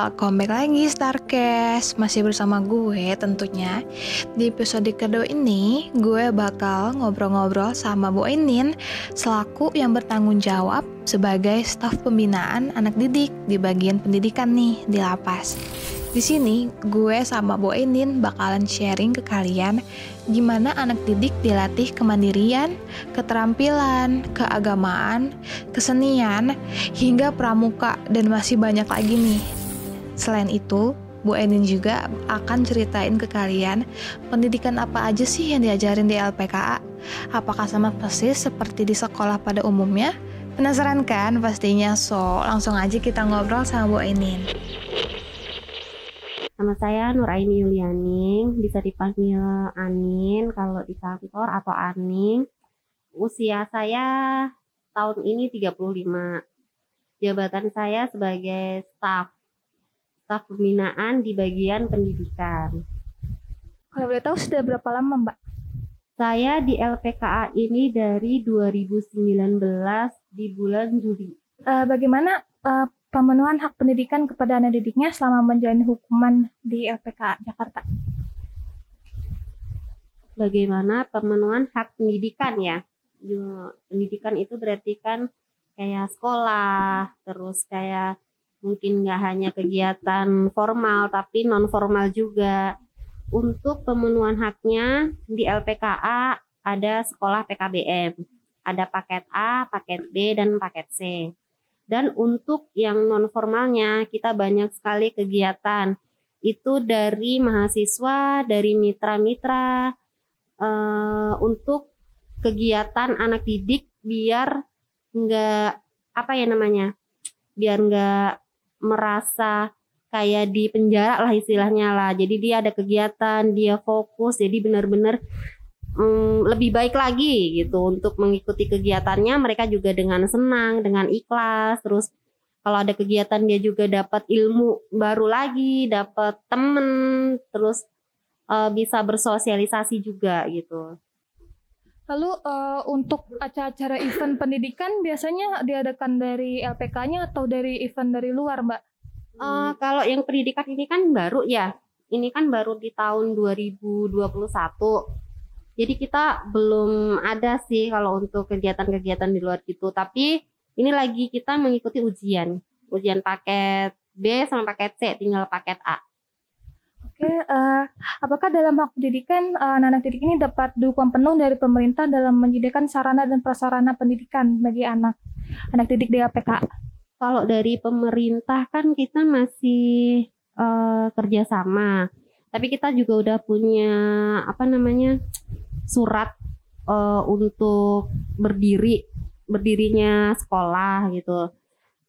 welcome back lagi Starcast. Masih bersama gue tentunya. Di episode kedua ini Gue bakal ngobrol-ngobrol sama Bu Enin Selaku yang bertanggung jawab Sebagai staf pembinaan anak didik Di bagian pendidikan nih di lapas. Di sini, gue sama Bu Enin bakalan sharing ke kalian gimana anak didik dilatih kemandirian, keterampilan, keagamaan, kesenian, hingga pramuka. Dan masih banyak lagi nih. Selain itu, Bu Enin juga akan ceritain ke kalian pendidikan apa aja sih yang diajarin di LPKA. Apakah sama persis seperti di sekolah pada umumnya? Penasaran kan pastinya? So, langsung aja kita ngobrol sama Bu Enin. Nama saya Nuraini Yulianing, bisa dipanggil Anin kalau di kantor atau Aning. Usia saya tahun ini 35. Jabatan saya sebagai staf staf pembinaan di bagian pendidikan. Kalau boleh tahu sudah berapa lama, Mbak? Saya di LPKA ini dari 2019 di bulan Juli. Uh, bagaimana uh, pemenuhan hak pendidikan kepada anak didiknya selama menjalani hukuman di LPK Jakarta. Bagaimana pemenuhan hak pendidikan ya? Pendidikan itu berarti kan kayak sekolah, terus kayak mungkin nggak hanya kegiatan formal tapi non formal juga. Untuk pemenuhan haknya di LPKA ada sekolah PKBM, ada paket A, paket B, dan paket C dan untuk yang non formalnya kita banyak sekali kegiatan. Itu dari mahasiswa, dari mitra-mitra uh, untuk kegiatan anak didik biar nggak apa ya namanya, biar nggak merasa kayak di penjara lah istilahnya lah. Jadi dia ada kegiatan, dia fokus, jadi benar-benar um, lebih baik lagi gitu untuk mengikuti kegiatannya. Mereka juga dengan senang dengan ikhlas. Terus kalau ada kegiatan dia juga dapat ilmu baru lagi dapat temen terus uh, bisa bersosialisasi juga gitu Lalu uh, untuk acara-acara event pendidikan biasanya diadakan dari LPK-nya atau dari event dari luar, Mbak? Uh, kalau yang pendidikan ini kan baru ya. Ini kan baru di tahun 2021. Jadi kita belum ada sih kalau untuk kegiatan-kegiatan di luar gitu. Tapi ini lagi kita mengikuti ujian. Ujian paket B sama paket C, tinggal paket A. Oke, uh, apakah dalam hak pendidikan uh, anak-anak didik ini dapat dukungan penuh dari pemerintah dalam menyediakan sarana dan prasarana pendidikan bagi anak anak didik di APK? Kalau dari pemerintah kan kita masih uh, kerjasama, tapi kita juga udah punya apa namanya surat uh, untuk berdiri berdirinya sekolah gitu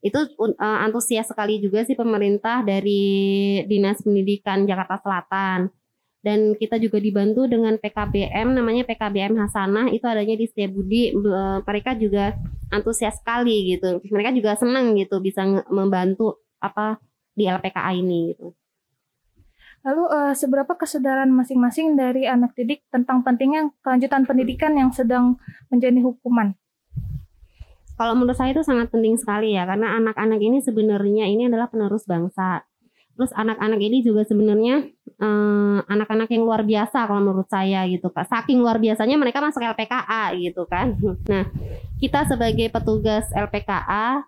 itu uh, antusias sekali juga sih pemerintah dari dinas pendidikan Jakarta Selatan. Dan kita juga dibantu dengan PKBM namanya PKBM Hasanah. Itu adanya di Setiabudi uh, mereka juga antusias sekali gitu. Mereka juga senang gitu bisa membantu apa di LPKA ini gitu. Lalu uh, seberapa kesadaran masing-masing dari anak didik tentang pentingnya kelanjutan pendidikan yang sedang menjadi hukuman? Kalau menurut saya itu sangat penting sekali ya karena anak-anak ini sebenarnya ini adalah penerus bangsa. Terus anak-anak ini juga sebenarnya eh, anak-anak yang luar biasa kalau menurut saya gitu kak. Saking luar biasanya mereka masuk LPKA gitu kan. Nah kita sebagai petugas LPKA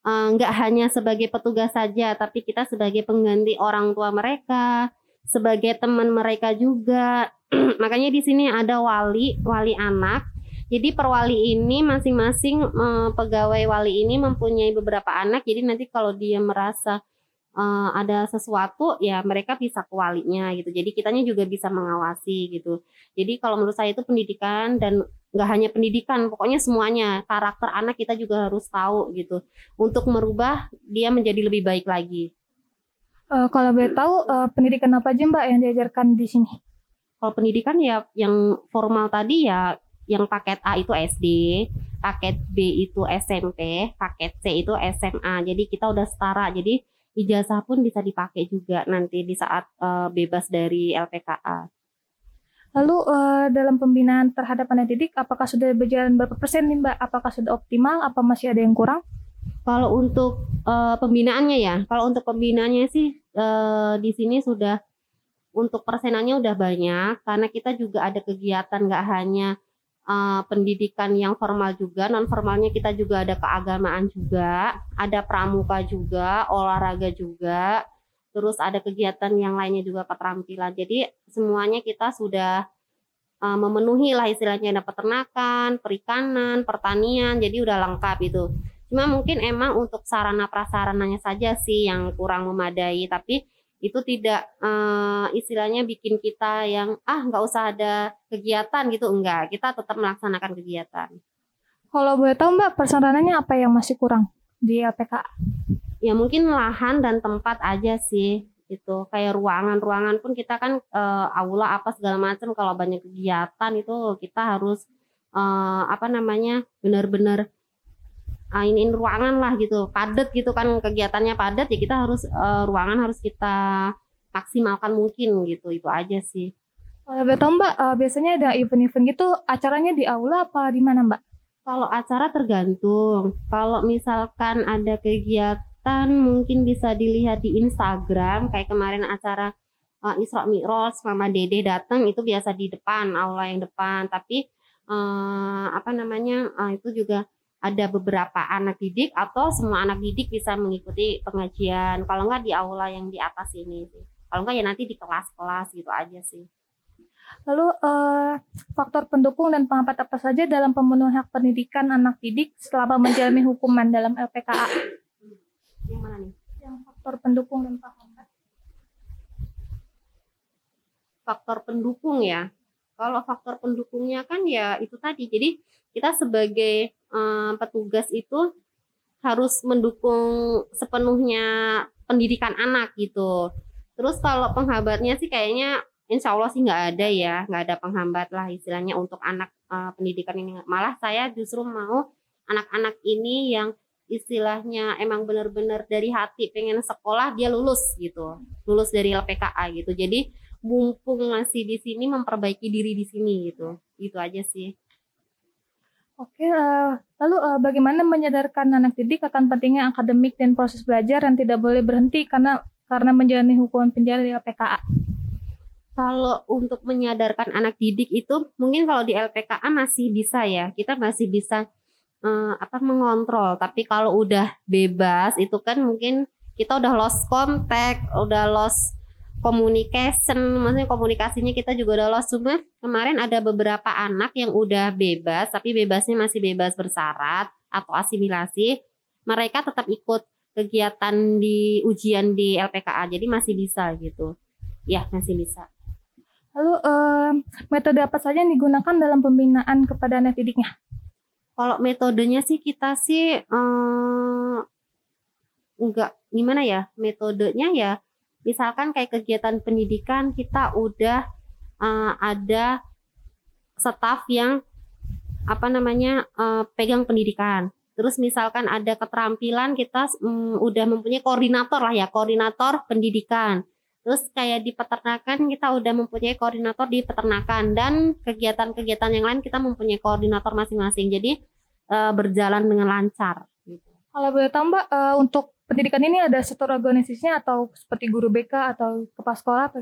Eh, nggak uh, hanya sebagai petugas saja, tapi kita sebagai pengganti orang tua mereka, sebagai teman mereka juga. Makanya di sini ada wali, wali anak. Jadi perwali ini masing-masing uh, pegawai wali ini mempunyai beberapa anak. Jadi nanti kalau dia merasa uh, ada sesuatu ya mereka bisa ke walinya gitu. Jadi kitanya juga bisa mengawasi gitu. Jadi kalau menurut saya itu pendidikan dan nggak hanya pendidikan pokoknya semuanya karakter anak kita juga harus tahu gitu untuk merubah dia menjadi lebih baik lagi uh, kalau boleh tahu uh, pendidikan apa aja mbak yang diajarkan di sini kalau pendidikan ya yang formal tadi ya yang paket A itu SD paket B itu SMP paket C itu SMA jadi kita udah setara jadi ijazah pun bisa dipakai juga nanti di saat uh, bebas dari LPKA Lalu uh, dalam pembinaan terhadap anak didik, apakah sudah berjalan berapa persen nih Mbak? Apakah sudah optimal? Apa masih ada yang kurang? Kalau untuk uh, pembinaannya ya, kalau untuk pembinaannya sih uh, di sini sudah untuk persenannya udah banyak karena kita juga ada kegiatan nggak hanya uh, pendidikan yang formal juga, non formalnya kita juga ada keagamaan juga, ada pramuka juga, olahraga juga, terus ada kegiatan yang lainnya juga keterampilan. Jadi semuanya kita sudah uh, memenuhi lah istilahnya ada peternakan, perikanan, pertanian, jadi udah lengkap itu. Cuma mungkin emang untuk sarana prasarananya saja sih yang kurang memadai, tapi itu tidak uh, istilahnya bikin kita yang ah nggak usah ada kegiatan gitu. Enggak kita tetap melaksanakan kegiatan. Kalau boleh tahu mbak persaranannya apa yang masih kurang di LPK ya mungkin lahan dan tempat aja sih itu kayak ruangan-ruangan pun kita kan uh, aula apa segala macam kalau banyak kegiatan itu kita harus uh, apa namanya benar-benar uh, ini ruangan lah gitu. Padat gitu kan kegiatannya padat ya kita harus uh, ruangan harus kita maksimalkan mungkin gitu. Itu aja sih. Kalau betul mbak uh, biasanya ada event-event gitu acaranya di aula apa di mana mbak? Kalau acara tergantung. Kalau misalkan ada kegiatan mungkin bisa dilihat di Instagram. Kayak kemarin acara uh, Isra Mi'raj Mama Dede datang itu biasa di depan aula yang depan. Tapi uh, apa namanya uh, itu juga ada beberapa anak didik atau semua anak didik bisa mengikuti pengajian. Kalau enggak di aula yang di atas ini sih. Kalau enggak ya nanti di kelas-kelas gitu aja sih. Lalu uh, faktor pendukung dan penghambat apa saja dalam pemenuhan hak pendidikan anak didik selama menjalani hukuman dalam LPKA? Yang mana nih? Yang faktor pendukung dan penghambat. Faktor pendukung ya. Kalau faktor pendukungnya kan ya itu tadi. Jadi kita sebagai um, petugas itu harus mendukung sepenuhnya pendidikan anak gitu. Terus kalau penghambatnya sih kayaknya insya Allah sih nggak ada ya, nggak ada penghambat lah istilahnya untuk anak uh, pendidikan ini. Malah saya justru mau anak-anak ini yang istilahnya emang benar-benar dari hati pengen sekolah dia lulus gitu, lulus dari LPKA gitu. Jadi mumpung masih di sini memperbaiki diri di sini gitu, itu aja sih. Oke, uh, lalu uh, bagaimana menyadarkan anak didik akan pentingnya akademik dan proses belajar yang tidak boleh berhenti karena karena menjalani hukuman penjara di LPKA? Kalau untuk menyadarkan anak didik itu mungkin kalau di LPKA masih bisa ya, kita masih bisa uh, apa mengontrol. Tapi kalau udah bebas itu kan mungkin kita udah lost contact, udah lost communication maksudnya komunikasinya kita juga udah lost. Cuma kemarin ada beberapa anak yang udah bebas tapi bebasnya masih bebas bersyarat atau asimilasi mereka tetap ikut kegiatan di ujian di LPKA jadi masih bisa gitu. Ya masih bisa. Lalu uh, metode apa saja yang digunakan dalam pembinaan kepada anak didiknya kalau metodenya sih kita sih uh, enggak gimana ya metodenya ya misalkan kayak kegiatan pendidikan kita udah uh, ada staf yang apa namanya uh, pegang pendidikan. Terus misalkan ada keterampilan kita um, udah mempunyai koordinator lah ya, koordinator pendidikan. Terus kayak di peternakan kita udah mempunyai koordinator di peternakan dan kegiatan-kegiatan yang lain kita mempunyai koordinator masing-masing. Jadi uh, berjalan dengan lancar. Gitu. Kalau boleh tambah uh, untuk pendidikan ini ada struktur organisasinya atau seperti guru BK atau kepala sekolah atau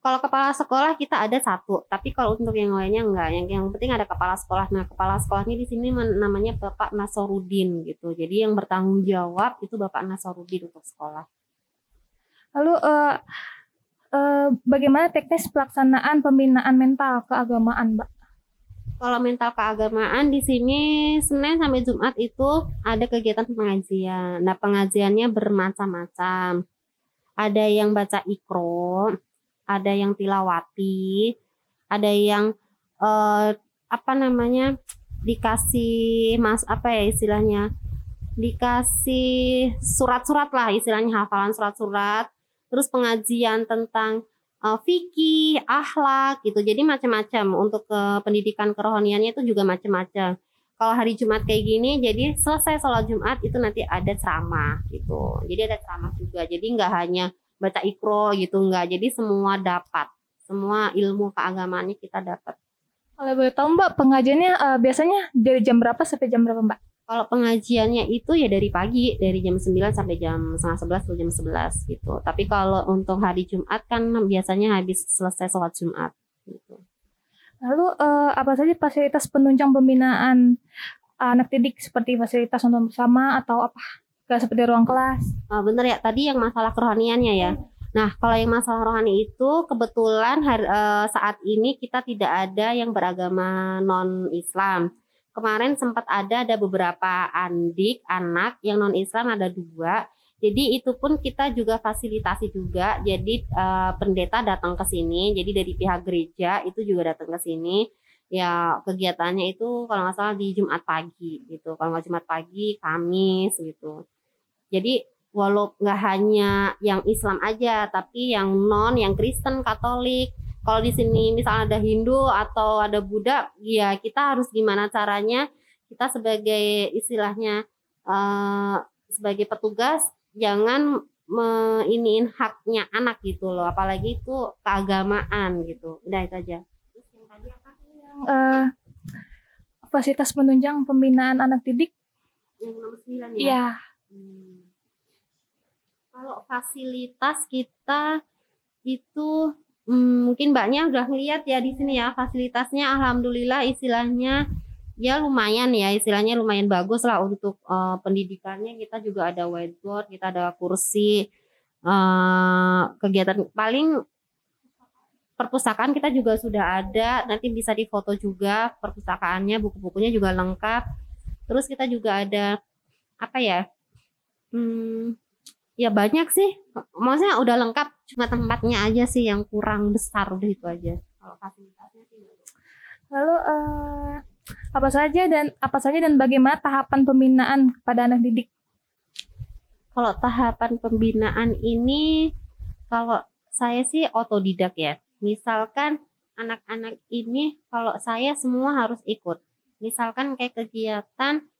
kalau kepala sekolah kita ada satu, tapi kalau untuk yang lainnya enggak. Yang yang penting ada kepala sekolah. Nah, kepala sekolahnya di sini namanya Bapak Nasarudin gitu. Jadi yang bertanggung jawab itu Bapak Nasarudin untuk sekolah. Lalu uh, uh, bagaimana teknis pelaksanaan pembinaan mental keagamaan, Mbak? Kalau mental keagamaan di sini Senin sampai Jumat itu ada kegiatan pengajian. Nah, pengajiannya bermacam-macam. Ada yang baca ikro, ada yang tilawati, ada yang eh, apa namanya? dikasih mas apa ya istilahnya? dikasih surat-surat lah istilahnya hafalan surat-surat. Terus pengajian tentang uh, fikih, akhlak gitu. Jadi macam-macam untuk ke uh, pendidikan kerohaniannya itu juga macam-macam. Kalau hari Jumat kayak gini, jadi selesai sholat Jumat itu nanti ada ceramah gitu. Jadi ada ceramah juga. Jadi nggak hanya baca ikro gitu nggak. Jadi semua dapat, semua ilmu keagamaannya kita dapat. Kalau boleh tahu Mbak, pengajiannya uh, biasanya dari jam berapa sampai jam berapa Mbak? Kalau pengajiannya itu ya dari pagi, dari jam 9 sampai jam setengah 11 atau jam 11 gitu. Tapi kalau untuk hari Jumat kan biasanya habis selesai sholat Jumat gitu. Lalu uh, apa saja fasilitas penunjang pembinaan anak didik seperti fasilitas nonton bersama atau apa? Gak seperti ruang kelas? Uh, bener ya, tadi yang masalah kerohaniannya ya. Nah, kalau yang masalah rohani itu kebetulan hari, uh, saat ini kita tidak ada yang beragama non-Islam kemarin sempat ada ada beberapa andik anak yang non Islam ada dua. Jadi itu pun kita juga fasilitasi juga. Jadi uh, pendeta datang ke sini. Jadi dari pihak gereja itu juga datang ke sini. Ya kegiatannya itu kalau nggak salah di Jumat pagi gitu. Kalau nggak Jumat pagi Kamis gitu. Jadi walau nggak hanya yang Islam aja tapi yang non yang Kristen Katolik kalau di sini misalnya ada Hindu atau ada Buddha, ya kita harus gimana caranya kita sebagai istilahnya uh, sebagai petugas jangan meiniin haknya anak gitu loh, apalagi itu keagamaan gitu. Udah itu aja. uh, fasilitas penunjang pembinaan anak didik yang nomor 9 ya. Iya. Hmm. Kalau fasilitas kita itu hmm, mungkin mbaknya udah ngeliat ya di sini ya fasilitasnya alhamdulillah istilahnya ya lumayan ya istilahnya lumayan bagus lah untuk uh, pendidikannya. Kita juga ada whiteboard kita ada kursi uh, kegiatan. Paling perpustakaan kita juga sudah ada nanti bisa difoto juga perpustakaannya buku-bukunya juga lengkap. Terus kita juga ada apa ya hmm, ya banyak sih. Maksudnya udah lengkap cuma tempatnya aja sih yang kurang besar udah itu aja. Kalau fasilitasnya sih lalu uh, apa saja dan apa saja dan bagaimana tahapan pembinaan kepada anak didik? Kalau tahapan pembinaan ini kalau saya sih otodidak ya. Misalkan anak-anak ini kalau saya semua harus ikut. Misalkan kayak kegiatan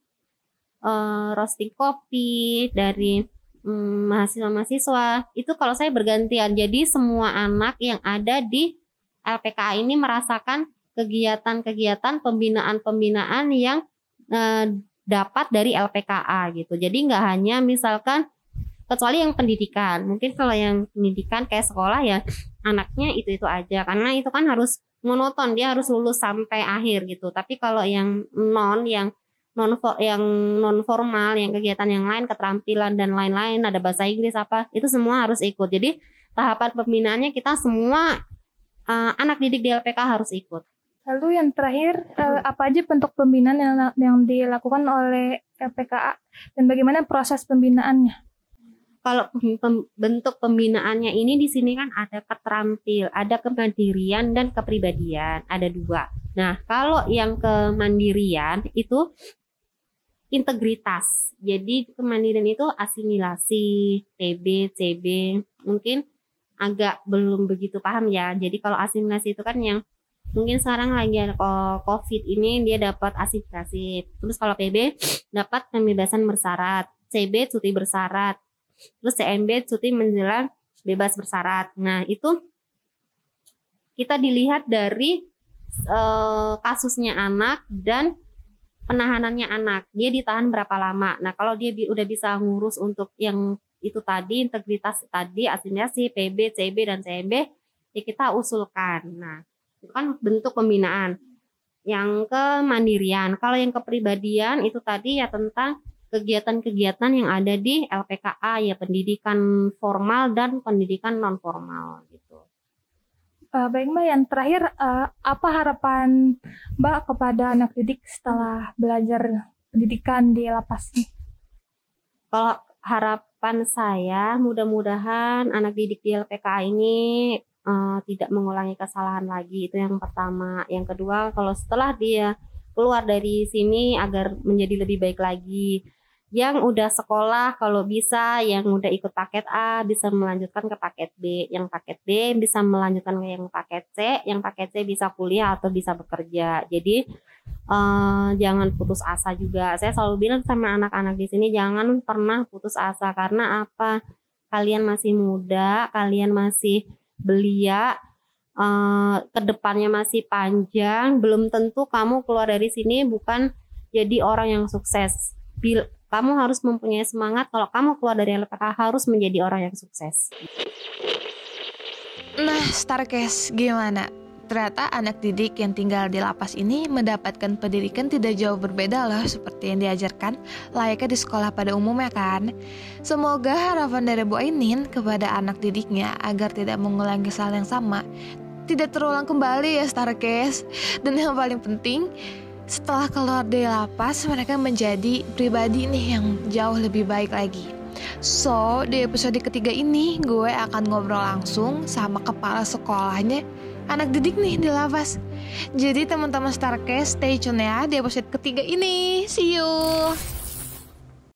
uh, roasting kopi dari hmm, mahasiswa-mahasiswa. Itu kalau saya bergantian. Jadi semua anak yang ada di LPKA ini merasakan kegiatan-kegiatan pembinaan-pembinaan yang eh, dapat dari LPKA gitu. Jadi nggak hanya misalkan kecuali yang pendidikan. Mungkin kalau yang pendidikan kayak sekolah ya anaknya itu itu aja. Karena itu kan harus monoton. Dia harus lulus sampai akhir gitu. Tapi kalau yang non yang non yang non formal yang kegiatan yang lain keterampilan dan lain-lain ada bahasa Inggris apa itu semua harus ikut. Jadi tahapan pembinaannya kita semua uh, anak didik di LPK harus ikut. Lalu yang terakhir uh, apa aja bentuk pembinaan yang yang dilakukan oleh LPKA dan bagaimana proses pembinaannya? Kalau pem, bentuk pembinaannya ini di sini kan ada keterampil, ada kemandirian dan kepribadian, ada dua. Nah, kalau yang kemandirian itu integritas. Jadi kemandirian itu asimilasi, TB, CB. Mungkin agak belum begitu paham ya. Jadi kalau asimilasi itu kan yang mungkin sekarang lagi ada COVID ini dia dapat asimilasi. Terus kalau PB dapat pembebasan bersyarat, CB cuti bersyarat. Terus CMB cuti menjelang bebas bersyarat. Nah, itu kita dilihat dari uh, kasusnya anak dan penahanannya anak dia ditahan berapa lama. Nah kalau dia bi udah bisa ngurus untuk yang itu tadi integritas tadi asimilasi PB CB dan CMB ya kita usulkan. Nah itu kan bentuk pembinaan. Yang kemandirian kalau yang kepribadian itu tadi ya tentang kegiatan-kegiatan yang ada di LPKA ya pendidikan formal dan pendidikan non formal gitu Uh, baik Mbak, yang terakhir uh, apa harapan Mbak kepada anak didik setelah belajar pendidikan di lapas ini? Kalau harapan saya mudah-mudahan anak didik di LPK ini uh, tidak mengulangi kesalahan lagi itu yang pertama. Yang kedua kalau setelah dia keluar dari sini agar menjadi lebih baik lagi yang udah sekolah kalau bisa yang udah ikut paket A bisa melanjutkan ke paket B. Yang paket B bisa melanjutkan ke yang paket C. Yang paket C bisa kuliah atau bisa bekerja. Jadi uh, jangan putus asa juga. Saya selalu bilang sama anak-anak di sini jangan pernah putus asa. Karena apa? Kalian masih muda kalian masih belia uh, ke depannya masih panjang. Belum tentu kamu keluar dari sini bukan jadi orang yang sukses. Bil kamu harus mempunyai semangat kalau kamu keluar dari LPK harus menjadi orang yang sukses. Nah, Starcase gimana? Ternyata anak didik yang tinggal di lapas ini mendapatkan pendidikan tidak jauh berbeda loh seperti yang diajarkan layaknya di sekolah pada umumnya kan. Semoga harapan dari Bu Ainin kepada anak didiknya agar tidak mengulangi kesalahan yang sama tidak terulang kembali ya Starcase. Dan yang paling penting, setelah keluar dari lapas mereka menjadi pribadi nih yang jauh lebih baik lagi. So, di episode ketiga ini gue akan ngobrol langsung sama kepala sekolahnya anak didik nih di lapas. Jadi teman-teman Starcast stay tune ya di episode ketiga ini. See you.